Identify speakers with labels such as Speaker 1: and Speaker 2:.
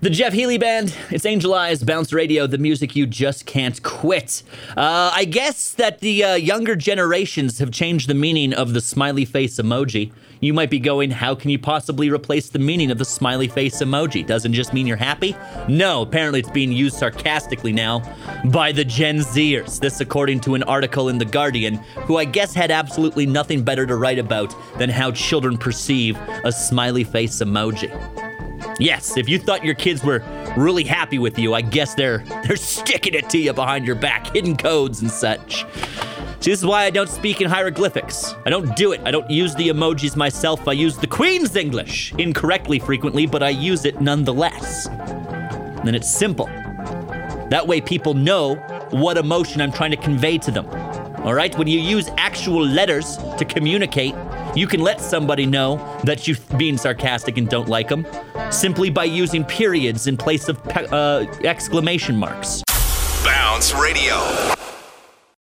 Speaker 1: The Jeff Healey Band, it's Angel Eyes, Bounce Radio, the music you just can't quit. Uh, I guess that the uh, younger generations have changed the meaning of the smiley face emoji. You might be going, how can you possibly replace the meaning of the smiley face emoji? Doesn't just mean you're happy? No, apparently it's being used sarcastically now by the Gen Zers. This, according to an article in The Guardian, who I guess had absolutely nothing better to write about than how children perceive a smiley face emoji. Yes, if you thought your kids were really happy with you, I guess they're they're sticking it to you behind your back, hidden codes and such. See, this is why I don't speak in hieroglyphics. I don't do it. I don't use the emojis myself. I use the Queen's English incorrectly frequently, but I use it nonetheless. And it's simple. That way people know what emotion I'm trying to convey to them. All right? When you use actual letters to communicate, you can let somebody know that you're being sarcastic and don't like them simply by using periods in place of pe- uh, exclamation marks.
Speaker 2: Bounce Radio.